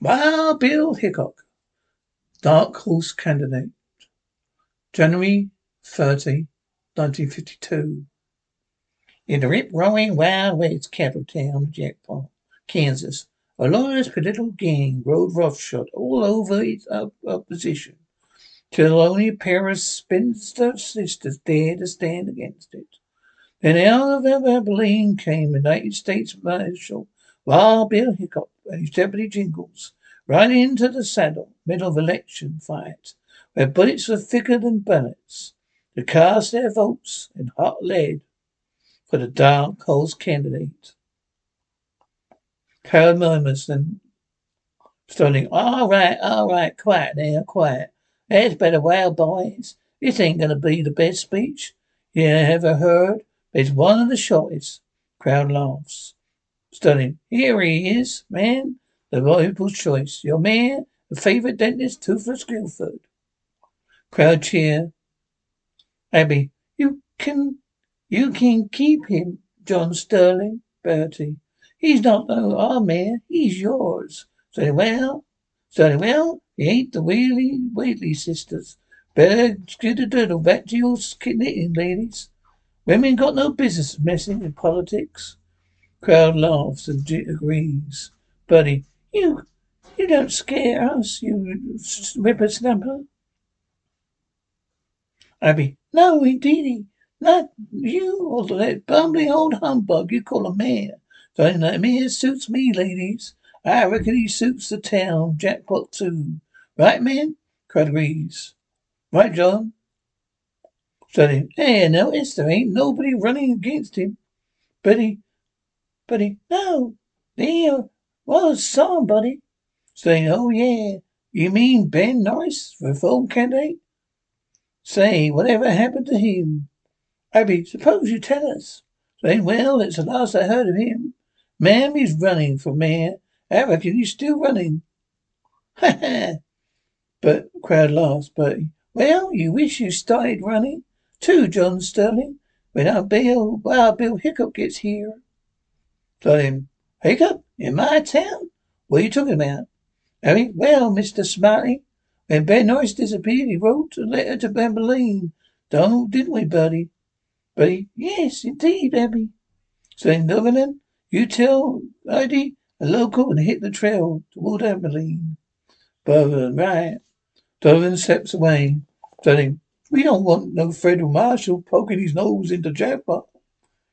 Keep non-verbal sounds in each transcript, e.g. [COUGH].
Wild Bill Hickok, Dark Horse Candidate, January 30, 1952. In the rip-roaring Wild West cattle town of Jackpot, Kansas, a large political gang rode roughshod all over its opposition, till only a pair of spinster sisters dared to stand against it. Then out of Abilene came the United States Marshal Wild Bill Hickok and his deputy Jingles riding into the saddle, middle of election fight, where bullets were thicker than bullets, to cast their votes in hot lead for the dark horse candidate. Carol murmurs then starting, all right, all right, quiet now, quiet. That's better, well, boys. This ain't gonna be the best speech you ever heard, but it's one of the shortest. Crowd laughs. Stunning. Here he is, man. The people's choice. Your man, the favorite dentist, Toothless Guilford. Crowd cheer. Abby, you can, you can keep him, John Sterling. Bertie, he's not no our man. He's yours. Sterling, well, Sterling, well, he ain't the Wheatley, Wheatley sisters. Better get a doodle back to your knitting, ladies. Women got no business messing in politics. Crowd laughs and agrees. Buddy, you, you don't scare us, you whippersnapper. Abby, no, indeedy, not you or that bumbling old humbug you call a mayor. Don't that mayor suits me, ladies. I reckon he suits the town jackpot too. Right, man? cried Reeves. Right, John? Said him. Hey, notice there ain't nobody running against him. Betty, Betty, no, there was somebody. Saying, oh yeah, you mean Ben Norris, reform candidate? Say, whatever happened to him? Abby, suppose you tell us. Saying, well, it's the last I heard of him. Ma'am, he's running for mayor. I reckon he's still running. [LAUGHS] Ha ha. But crowd laughs, Bertie. Well, you wish you started running too, John Sterling, when our Bill, well, Bill Hickok gets here. Sterling, Hickok? In my town? What are you talking about? Harry, well, Mr. Smarty, when Ben Norris disappeared, he wrote a letter to Bamboline. Don't, didn't we, Buddy? Buddy, yes, indeed, Abby. Saying, Donovan, you tell Eddie a local and hit the trail toward Abilene. Donovan, right. Donovan steps away, saying, we don't want no federal marshal poking his nose into Jackpot.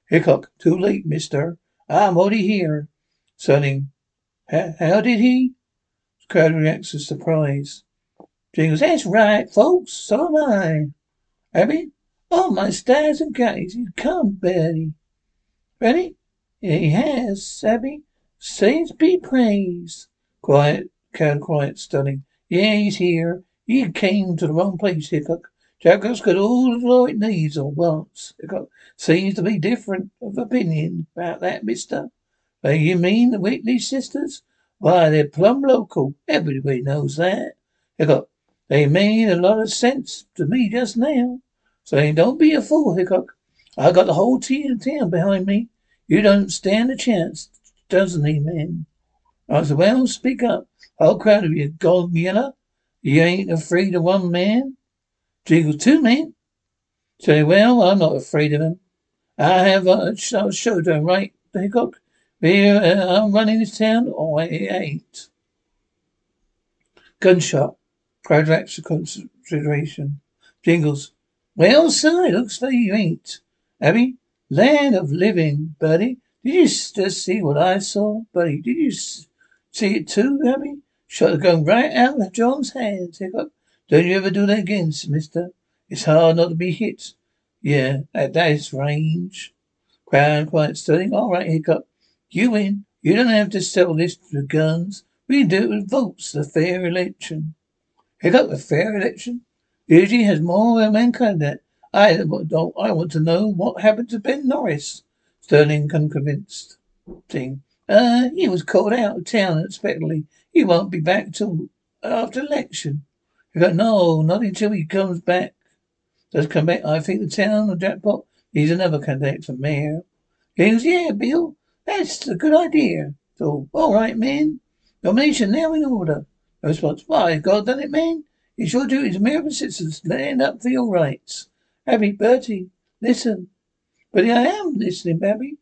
Hickok, too late, mister. I'm already here. Sonny, how did he? Crowd reacts with surprise. Jingles, that's right, folks. So am I. Abby? Oh, my stars and guys, he's come, Betty. Ready? He has, Abby. Saints be praised. Quiet, crowd quiet, stunning. Yeah, he's here. You came to the wrong place, Hickok. Jackpot's got all the law it needs or wants. Hickok seems to be different of opinion about that, mister. Uh, you mean the Whitley sisters? Why, they're plumb local. Everybody knows that. Hickok, they made a lot of sense to me just now. So don't be a fool, Hickok. I got the whole team town behind me. You don't stand a chance, doesn't he, man? I said, well, speak up. Whole crowd of you, gold yeller. You ain't afraid of one man? Jingles, two men. Say, well, I'm not afraid of him. I have a shoulder, right, Hickok? Here, uh, I'm running this town, or I ain't. Gunshot. Crowd of consideration. Jingles. Well, sir, it looks like you ain't. Abby? Land of living, buddy. Did you just see what I saw, buddy? Did you see it too, Abby? Shot the gun right out of John's hands, Hickok. Don't you ever do that again, mister. It's hard not to be hit. Yeah, at that range. Crowd quiet studying. All right, Hickok. You win. You don't have to settle this with guns. We can do it with votes. The fair election. Hickok, a fair election? Usually has more than mankind that. I don't. I want to know what happened to Ben Norris. Sterling unconvinced. Thing. Uh, he was called out of town unexpectedly. He won't be back till after election. He go, no, not until he comes back. Does come back? I think the town of Jackpot needs another candidate for mayor. He goes, yeah, Bill, that's a good idea. So, all right, man. Nomination now in order. No response. Why, God done it, man. It's your duty as American citizens to stand up for your rights. Abby, Bertie, listen. But I am listening, Abby.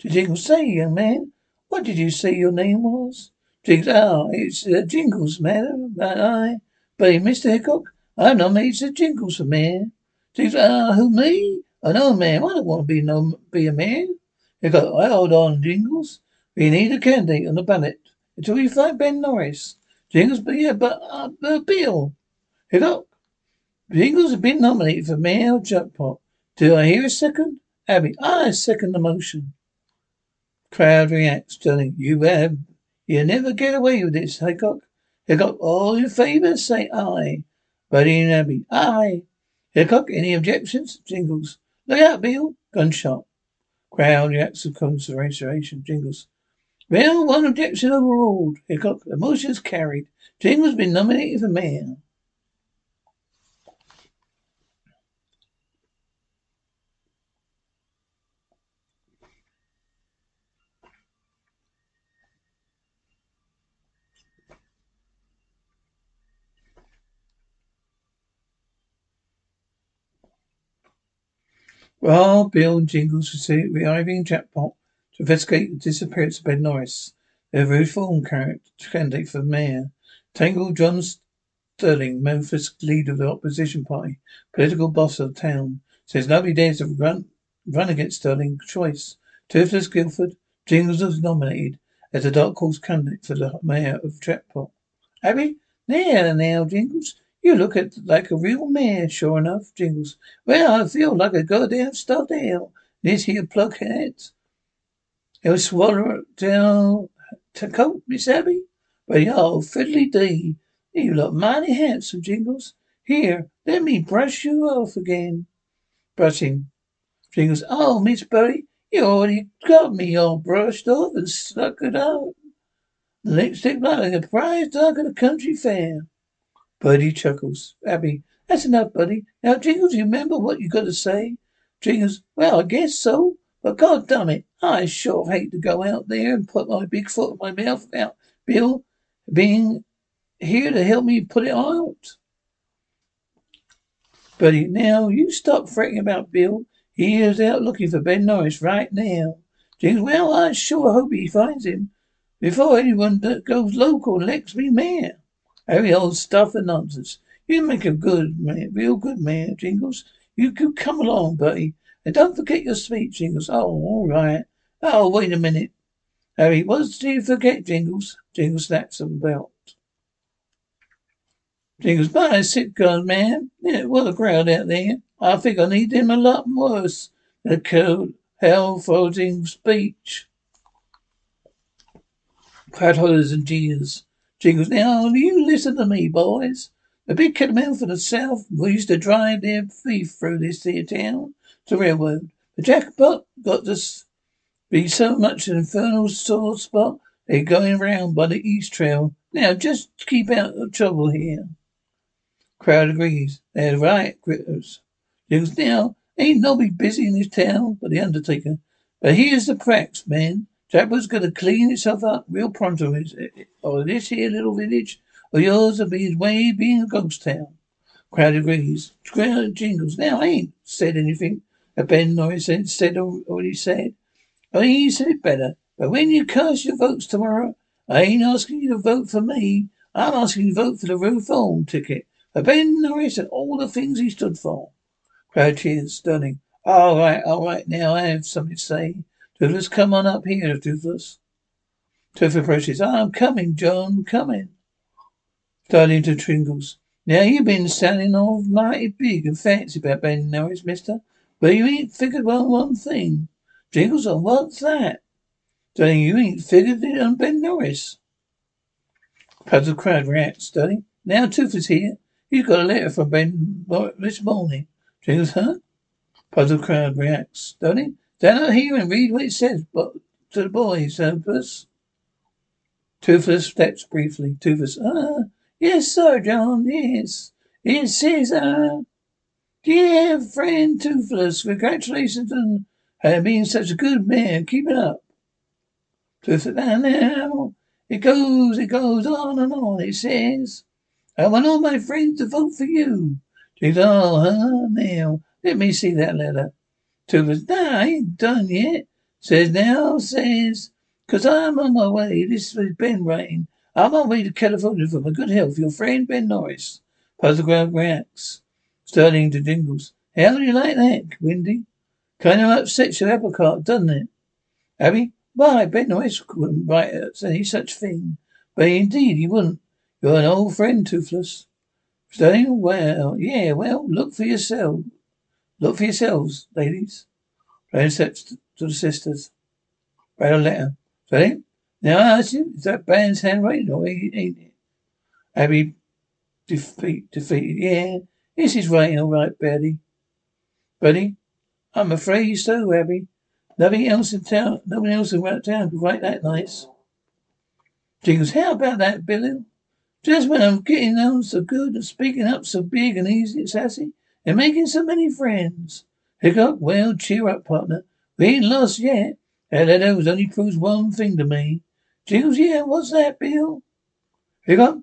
To Jingles, say, young man, what did you say your name was? Jingles, ah, it's uh, Jingles, madam. I, but Mr. Hickok, I'm nominated to Jingles for mayor. Jingles, ah, who, me? Oh, no, ma'am, I don't want to be no, be a mayor. Hickok, I hold on, Jingles. We need a candidate on the ballot until we find Ben Norris. Jingles, but yeah, but, uh, but Bill. Hickok, Jingles has been nominated for mayor jackpot. Do I hear a second? Abby, I second the motion. Crowd reacts, telling you have you never get away with this, Hickok. Hickok, all in favour, say aye. Buddy and Abby, aye. Hickok, any objections? Jingles. Look out, Bill. Gunshot. Crowd reacts with consideration. Jingles. Well, one objection overruled. Hickok, the motion is carried. Jingles been nominated for mayor. Well, Bill and Jingles arriving jackpot to investigate the disappearance of Ben Norris, their reform candidate for mayor. Tangle John Sterling, Memphis leader of the opposition party, political boss of the town, says nobody dares to run run against Sterling's choice. Toothless Guilford, Jingles was nominated as a dark horse candidate for the mayor of Jackpot. Abby, there now, Jingles. You look at like a real man, sure enough, Jingles. Well, I feel like a goddamn stuffed animal. This here pluckhead. He'll swallow it down to coat, Miss Abby. But yo, fiddly dee. You look mighty handsome, Jingles. Here, let me brush you off again. Brushing. Jingles, oh, Miss Bertie, you already got me all brushed off and stuck it out. Lipstick like a prize dog at a country fair. Buddy chuckles. Abby, that's enough, buddy. Now, Jingles, you remember what you got to say? Jingles, well, I guess so. But God damn it, I sure hate to go out there and put my big foot in my mouth without Bill being here to help me put it out. Buddy, now you stop fretting about Bill. He is out looking for Ben Norris right now. Jingles, well, I sure hope he finds him before anyone goes local and elects me mayor. Every old stuff and nonsense. You make a good man, real good man, Jingles. You could come along, Bertie. And don't forget your speech, Jingles. Oh, all right. Oh, wait a minute. Harry, what did you forget, Jingles? Jingles snaps him about. Jingles, my sick guns, man. Yeah, what a crowd out there. I think I need them a lot worse than a cold, hell-floating speech. Crowd hollers and jeers. Jingles, now you listen to me, boys. The big cattlemen from the south we used to drive their beef through this here town to railroad. The jackpot got to be so much an infernal sore spot They're going round by the east trail. Now just keep out of trouble here. Crowd agrees. They're right, critters. Because now ain't nobody busy in this town but the Undertaker. But here's the cracks, man. Jackpot's gonna clean itself up real pronto. Is or oh, this here little village or yours will be his way being a ghost town. Crowd agrees. Crowd jingles. Now I ain't said anything that Ben Norris said, said already said. I think he said it better. But when you cast your votes tomorrow, I ain't asking you to vote for me. I'm asking you to vote for the Thorne ticket. For Ben Norris and all the things he stood for. Crowd cheers, stunning. All right, all right, now I have something to say. Toothless, come on up here, Toothless. Toothless approaches. I'm coming, John, coming. Sterling to Jingles. Now you've been sounding all mighty big and fancy about Ben Norris, mister. But you ain't figured on one thing. Jingles on what's that? Darling, you ain't figured it on Ben Norris. Puzzled crowd reacts, darling. Now Toothless here. He's got a letter from Ben this morning. Jingles, huh? Puzzled crowd reacts, darling. Out here and read what it says but to the boys, Toothless. Toothless steps briefly. Toothless, ah, yes, sir, John, yes. It says, ah, dear friend Toothless, congratulations on being such a good man. Keep it up. Toothless, now, now, it goes, it goes on and on. It says, I want all my friends to vote for you. Toothless, oh, huh, now, let me see that letter. Toothless, nah, I ain't done yet. Says now, says, cause I'm on my way. This is Ben writing. I'm on my way to California for my good health. Your friend Ben Norris. Puzzleground reacts. Sterling to Jingles. How do you like that, Windy? Kind of upsets your apple cart, doesn't it? Abby? Why, Ben Norris wouldn't write any such thing. But indeed he wouldn't. You're an old friend, Toothless. Sterling, well, yeah, well, look for yourself. Look for yourselves, ladies. Brandon steps to the sisters. Write a letter. Ready? Eh? Now I ask you, is that Brandon's handwriting or ain't it? Abby defeat, defeated. Yeah, this is writing all right, Betty. Betty, I'm afraid so, Abby. Nothing else in town, no one else around town could write that nice. Jingles, how about that, Billy? Just when I'm getting on so good and speaking up so big and easy and sassy, and making so many friends. Hickok, well, cheer up, partner. We ain't lost yet. That letter only proves one thing to me. Jingles, yeah, what's that, Bill? Hickok,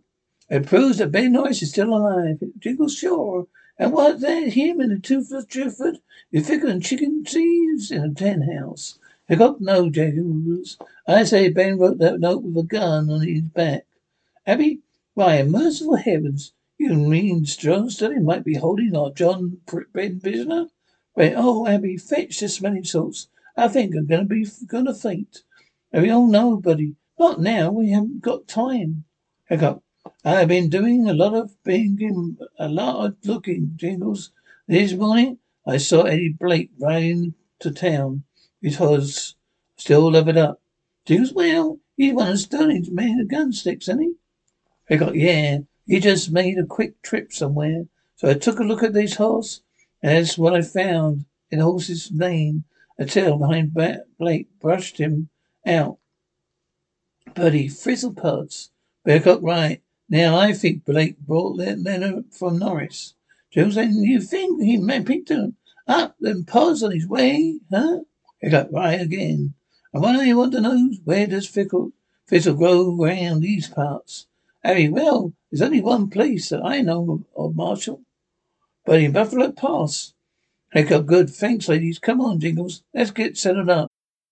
it proves that Ben Norris is still alive. Jingles, sure. And what's that? Him and the toothless Driftwood? You're thicker than chicken thieves in a ten house. Hickok, no, Jingles. I say Ben wrote that note with a gun on his back. Abby, why, merciful heavens. You mean John Sterling might be holding our John Ben prisoner? But oh, Abby, fetch the smelling salts. I think I'm gonna be gonna faint. And we oh, all know, buddy. Not now. We haven't got time. Hickok. I've been doing a lot of thinking, a lot of looking, Jingles. This morning, I saw Eddie Blake riding to town. Because still levered up. Jingles, well, he's one of Sterling's men with gun sticks, isn't he? Hickok, yeah. He just made a quick trip somewhere. So I took a look at this horse, and that's what I found. In the horse's mane, a tail behind Blake brushed him out. But he frizzled parts. got right. Now I think Blake brought that letter from Norris. Joe said, you think he may picked him up and paws on his way, huh? He got right again. And what I want to know where does Fickle, Fizzle grow around these parts? Harry, well, there's only one place that I know of, Marshall. But in Buffalo Pass. Hickok, good. Thanks, ladies. Come on, Jingles. Let's get settled up.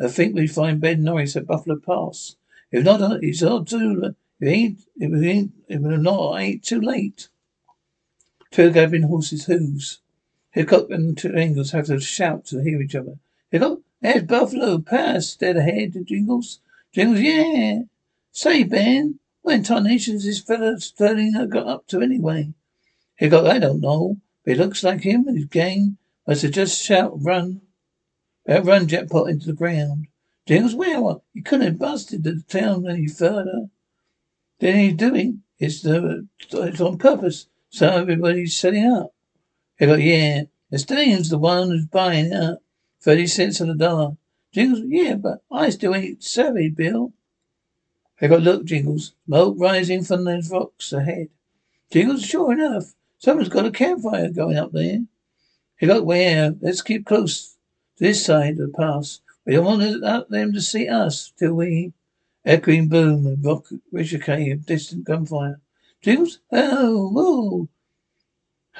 I think we find Ben Norris at Buffalo Pass. If not, uh, it's not too. It ain't, it ain't, if not, ain't too late. Two galloping horses' hooves. Hickok and two angles have to shout to hear each other. Hickok, there's Buffalo Pass dead ahead. Jingles, Jingles, yeah. Say, Ben, what in tarnation is this fellow Sterling got up to anyway? Hickok, I don't know, but it looks like him and his gang must have just shout run, uh, run jackpot into the ground. Jingles, well, you couldn't have busted the town any further. Then he's doing it's the it's on purpose, so everybody's setting up. Hickok, yeah, the stallion's the one who's buying up, thirty cents on the dollar. Jingles, yeah, but I still ain't savvy, Bill. They got look, Jingles, smoke rising from those rocks ahead. Jingles, sure enough, someone's got a campfire going up there. Hickok, where? Let's keep close this side of the pass. We don't want them to see us till we Echoing boom and rock ricochet of distant gunfire. Jingles, oh, whoa.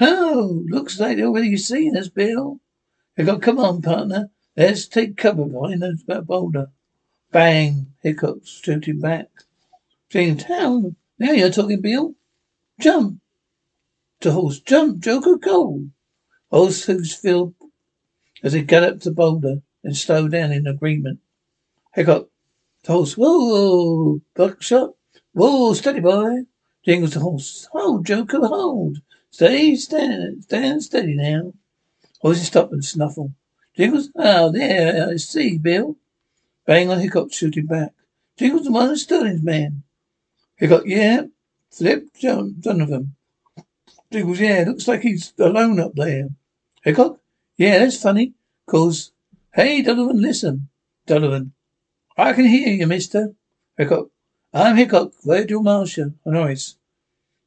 Oh, looks like they're already seeing us, Bill. Hickok, come on, partner. Let's take cover behind that boulder. Bang! Hickok shooting back. James, how? Now you're talking, Bill. Jump! To horse, jump, Joker, go! Horse hooves filled as he galloped the boulder and slowed down in agreement. Hickok, the horse, whoa, buckshot, whoa, steady boy. Jingles the horse, hold, Joker, hold. Stay, stand, stand steady now. Horse stop and snuffle. Jingles, oh, there, I see, Bill. Bang on Hickok, shooting back. Jingles the one of Sterling's man. Hickok, yeah. Flip, John, Donovan. Jingles, yeah, looks like he's alone up there. Hickok, yeah, that's funny. Cause, hey, Donovan, listen. Donovan, I can hear you, mister. Hickok. I'm Hickok, Virgil Marshall, Norris.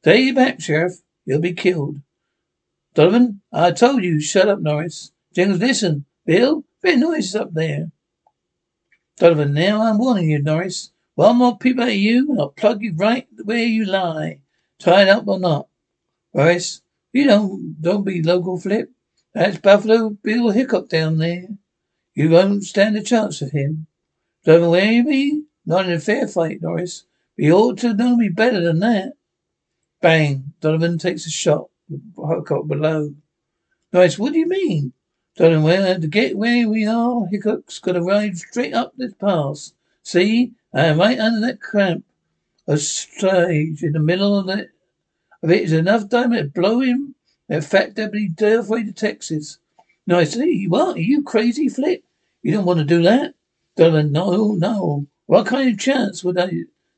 Stay back, Sheriff. You'll be killed. Donovan, I told you, shut up, Norris. Jingles, listen. Bill, bit noise up there. Donovan, now I'm warning you, Norris. One more peep at you, and I'll plug you right where you lie. Tied up or not. Norris, you don't, don't be local flip. That's Buffalo Bill Hickok down there. You won't stand a chance of him. Don't away me? Not in a fair fight, Norris. But you ought to know me better than that. Bang. Donovan takes a shot. Hickok below. Norris, what do you mean? Donovan, well, to get where we are, Hickok's got to ride straight up this pass. See? I am right under that cramp. A stage in the middle of it. Of it is enough time to blow him. Deputy Durfway to Texas. No, I see. What? Are you crazy, Flip? You don't want to do that? Donovan, no, no. What kind of chance would I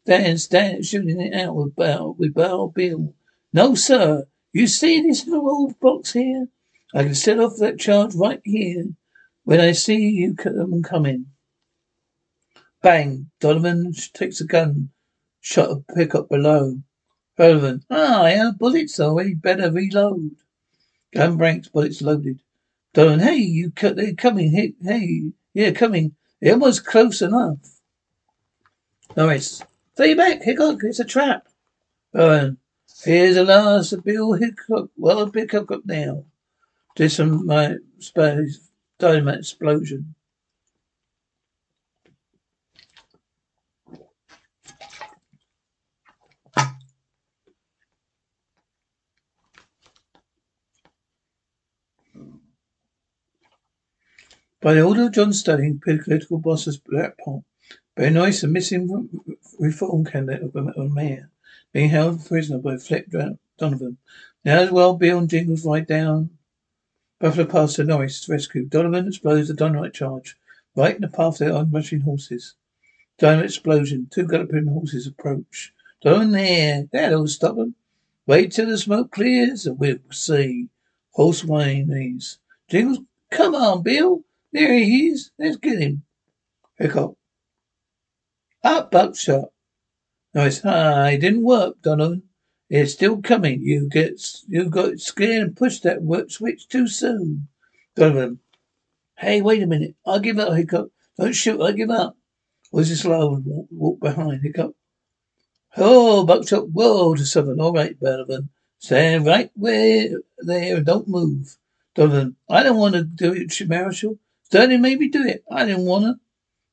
stand, stand shooting it out with Bell, with Bell Bill? No, sir. You see this little old box here? I can set off that charge right here when I see you come coming. Bang! Donovan takes a gun, shot a Hickok below. Donovan, ah, I have bullets already. Better reload. Gun breaks, it's loaded. Donovan, hey, you, they're coming. Hey, hey, yeah, coming. It was close enough. Norris. Stay back, Hickok. It's a trap. Owen. Here's the last of Bill Hickok. Well, Hickok up now. Just some my space dynamite explosion. By the order of John Sterling, political boss of Jackpot, Bernice, a missing reform candidate of a mayor, being held prisoner by Flip Donovan. Now as well, Bill and Jingles ride down Buffalo Pass to Norris to rescue. Donovan explodes the dynamite charge right in the path of the onrushing horses. Dynamite explosion. Two galloping horses approach. Donovan there. That'll stop them. Wait till the smoke clears and we'll see. Horse whines. Jingles, come on, Bill. There he is. Let's get him. Hickok. Up, buckshot. No, it's ah, it didn't work, Donovan. It's still coming. You get you got scared and pushed that work switch too soon. Donovan. Hey, wait a minute. I give up, Hickok. Don't shoot, I give up. Wesley slow and walk, walk behind Hickok. Oh, Buckshot, whoa to Southern. All right, Donovan. Stand right where there don't move. Donovan, I don't want to do it, Marshall. Sterling made me do it. I didn't want to.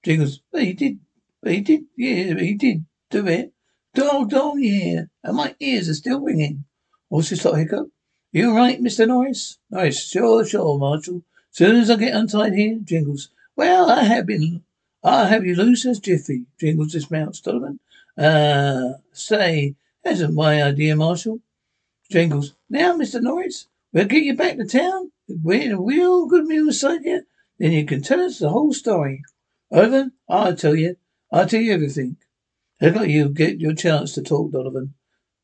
Jingles, but he did. But he did. Yeah, he did do it. Dog, dog, yeah. And my ears are still ringing. What's this, Hickok? You right, Mr. Norris? Norris, sure, sure, Marshall. Soon as I get untied here, Jingles. Well, I have been. I'll have you loose as Jiffy. Jingles dismounts. Donovan. Uh, say, that's my idea, Marshall. Jingles. Now, Mr. Norris, we'll get you back to town. We're in a real good meal beside you. Then you can tell us the whole story. Over. I'll tell you. I'll tell you everything. Look at you get your chance to talk, Donovan,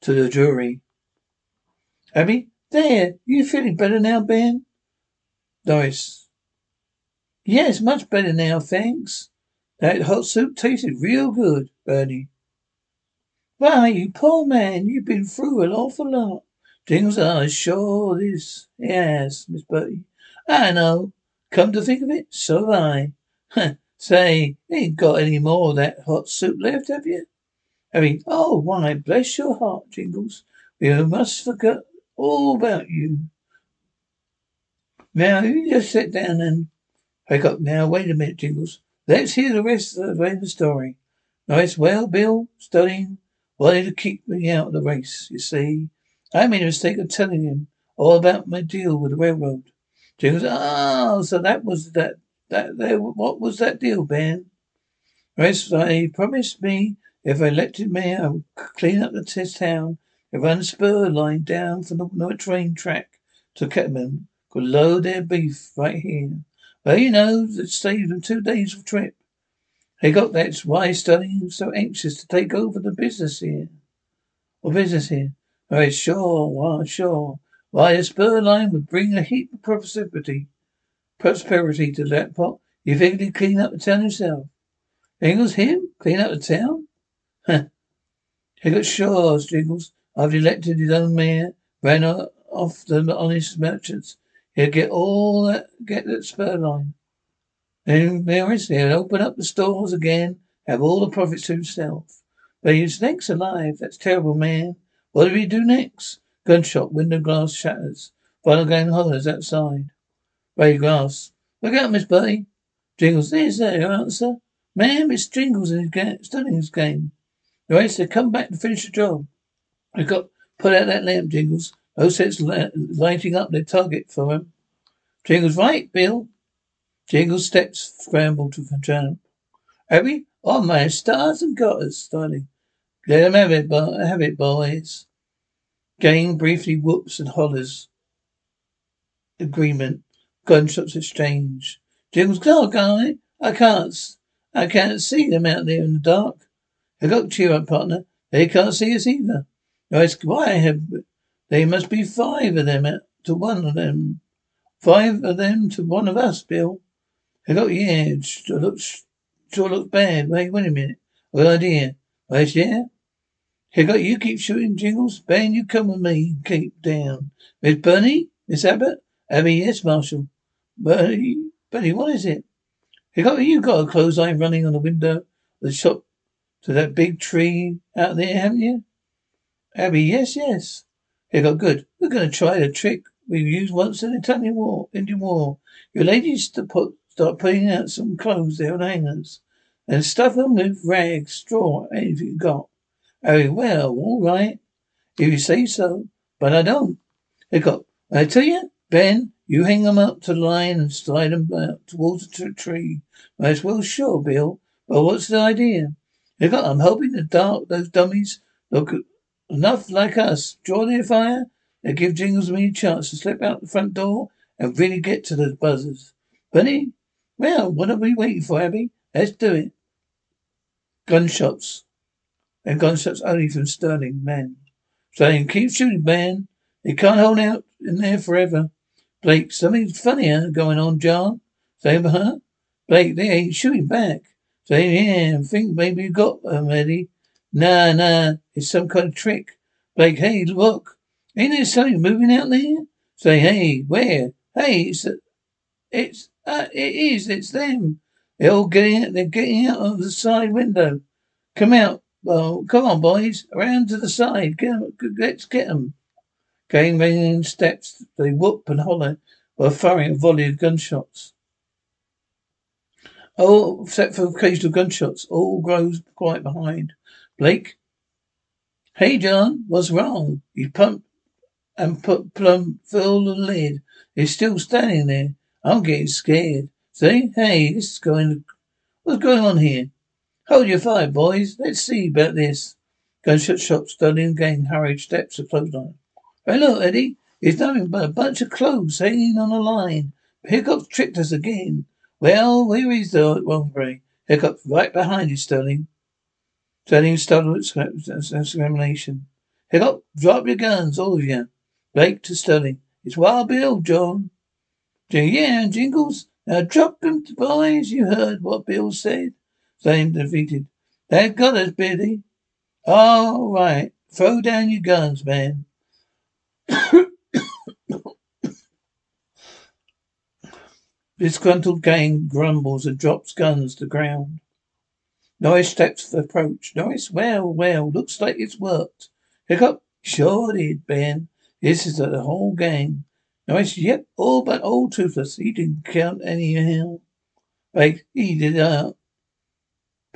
to the jury. Abby, there, you feeling better now, Ben? Norris. Yes, much better now, thanks. That hot soup tasted real good, Bernie. Why, you poor man, you've been through an awful lot. Things are sure this. Yes, Miss Bertie. I know. Come to think of it, so have I. Say, ain't got any more of that hot soup left, have you? I mean, oh, why, bless your heart, Jingles. We must forget all about you. Now, you just sit down and wake up now. Wait a minute, Jingles. Let's hear the rest of the story. Nice. Well, Bill, studying, wanted to keep me out of the race, you see. I made a mistake of telling him all about my deal with the railroad. Jingles, oh, ah, so that was that, that, there, what was that deal, Ben? Rest, I promised me if I elected me, I would clean up the town and run a spur line down from the no train track to Kettleman. Could load their beef right here. Well, you know, it saved them two days of trip. They got that's why Sterling so anxious to take over the business here. Or business here. Right, sure, well, sure. Why, a spur line would bring a heap of prosperity, prosperity to that pot. You figured he'd clean up the town himself. Jingles, him? Clean up the town? Huh. He got sure, Jingles. I've elected his own mayor, ran off the honest merchants. He'll get all that, get that spur line. Then Morris, he'll open up the stores again, have all the profits to himself. But he's next alive. That's terrible, man. What do we do next? Gunshot, window glass shatters. Final game hollers outside. Ray Glass. Look out, Miss Buddy. Jingles, there's your answer. Ma'am, it's Jingles in his game, studying his game. Right, so come back and finish the job. I got put out that lamp, Jingles. No sense lighting up their target for him. Jingles, right, Bill. Jingles steps scramble to jump. Abby, oh my stars and gutters, darling. Let them have it, bo- have it, boys. Game briefly whoops and hollers. Agreement. Gunshots exchange. Jingles, go, guy. I can't, I can't see them out there in the dark. I got cheer up, partner. They can't see us either. I why have they must be five of them to one of them. Five of them to one of us, Bill. I got yeah, it sure looks sure looks bad. Wait, wait a minute. Good idea. Right, yeah? I got you keep shooting jingles. Ben, you come with me. Keep down. Miss Bernie? Miss Abbott? Abby, yes, Marshall. Bernie, Bernie, what is it? You got you got a clothesline running on the window of the shop to that big tree out there, haven't you? Abby, yes, yes. Here, got good. We're going to try the trick we used once in the Italian War, Indian War. Your ladies to put, start putting out some clothes there on hangers and stuff them with rags, straw, anything you got. Very well, all right. If you say so, but I don't. They got, I tell you, Ben, you hang them up to the line and slide them out towards the tree. As well, sure, Bill. But what's the idea? Got, I'm hoping the dark, those dummies look enough like us. Draw their fire. They give Jingles me a chance to slip out the front door and really get to those buzzers. Bunny? Well, what are we waiting for, Abby? Let's do it. Gunshots. And gunshots only from Sterling, man. Sterling, keep shooting, man. They can't hold out in there forever. Blake, something funnier going on, John. Say, huh? Blake, they ain't shooting back. Say, yeah, I think maybe you got them, Eddie. Nah, nah, it's some kind of trick. Blake, hey, look. Ain't there something moving out there? Say, hey, where? Hey, it's, it's Uh, it is. It's them. They're all getting. out, They're getting out of the side window. Come out. Well, come on, boys. Around to the side. Get Let's get them. Going ringing steps. They whoop and holler while firing a volley of gunshots. Oh, except for occasional gunshots. All grows quiet behind. Blake. Hey, John. What's wrong? He pumped and put plum fill the lid. It's still standing there. I'm getting scared. See? Hey, this is going. What's going on here? Hold your fire, boys. Let's see about this. Gunshot shop studying again. Hurried steps are closed on. Hey, look, Eddie. It's nothing but a bunch of clothes hanging on a line. Hickok tricked us again. Well, where is the hombre? Hickok right behind you, Sterling. Sterling startled exclamation. Hickok, drop your guns, all of you. Blake to Sterling. It's Wild Bill, John. Yeah, Jingles. Now drop them, boys. You heard what Bill said. Sterling defeated. They've got us, Billy. All right. Throw down your guns, man. [COUGHS] Disgruntled gang grumbles and drops guns to ground. Norris steps to approach. Norris, well, well, looks like it's worked. Hickok, sure did, Ben. This is the whole gang. Norris, yep, all but old Toothless. He didn't count anyhow. Like, he did out.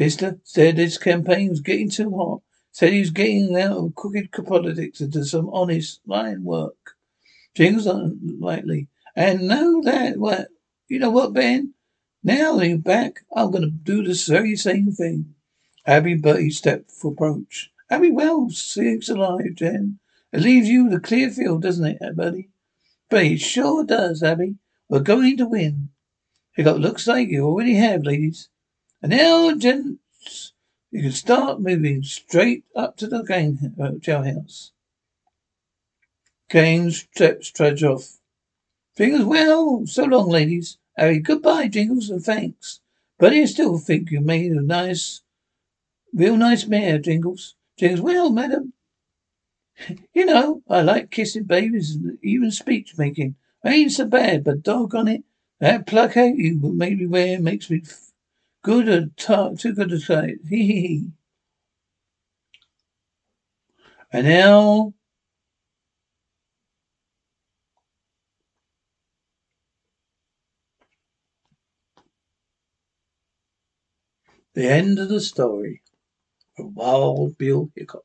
Bister said his campaign was getting too hot. Said he was getting out of crooked politics into some honest line work. Jingles unlikely. And know that what you know what, Ben? Now that you're back, I'm gonna do the very same thing. Abby Bertie stepped for approach. Abby, Wells six alive, Jen. It leaves you the clear field, doesn't it, buddy? But it sure does, Abby. We're going to win. It looks like you already have, ladies. And now, gents, you can start moving straight up to the gang uh, jailhouse. Gang steps trudge off. Jingles, well, so long, ladies. Harry, goodbye, Jingles, and thanks. But I still think you made a nice, real nice mare, Jingles. Jingles, well, madam. [LAUGHS] You know, I like kissing babies and even speech making. I ain't so bad, but doggone it, that pluck out you made me wear makes me good at talk, too good to say. [LAUGHS] Hee hee hee. And now, the end of the story. of Wild Bill Hickok.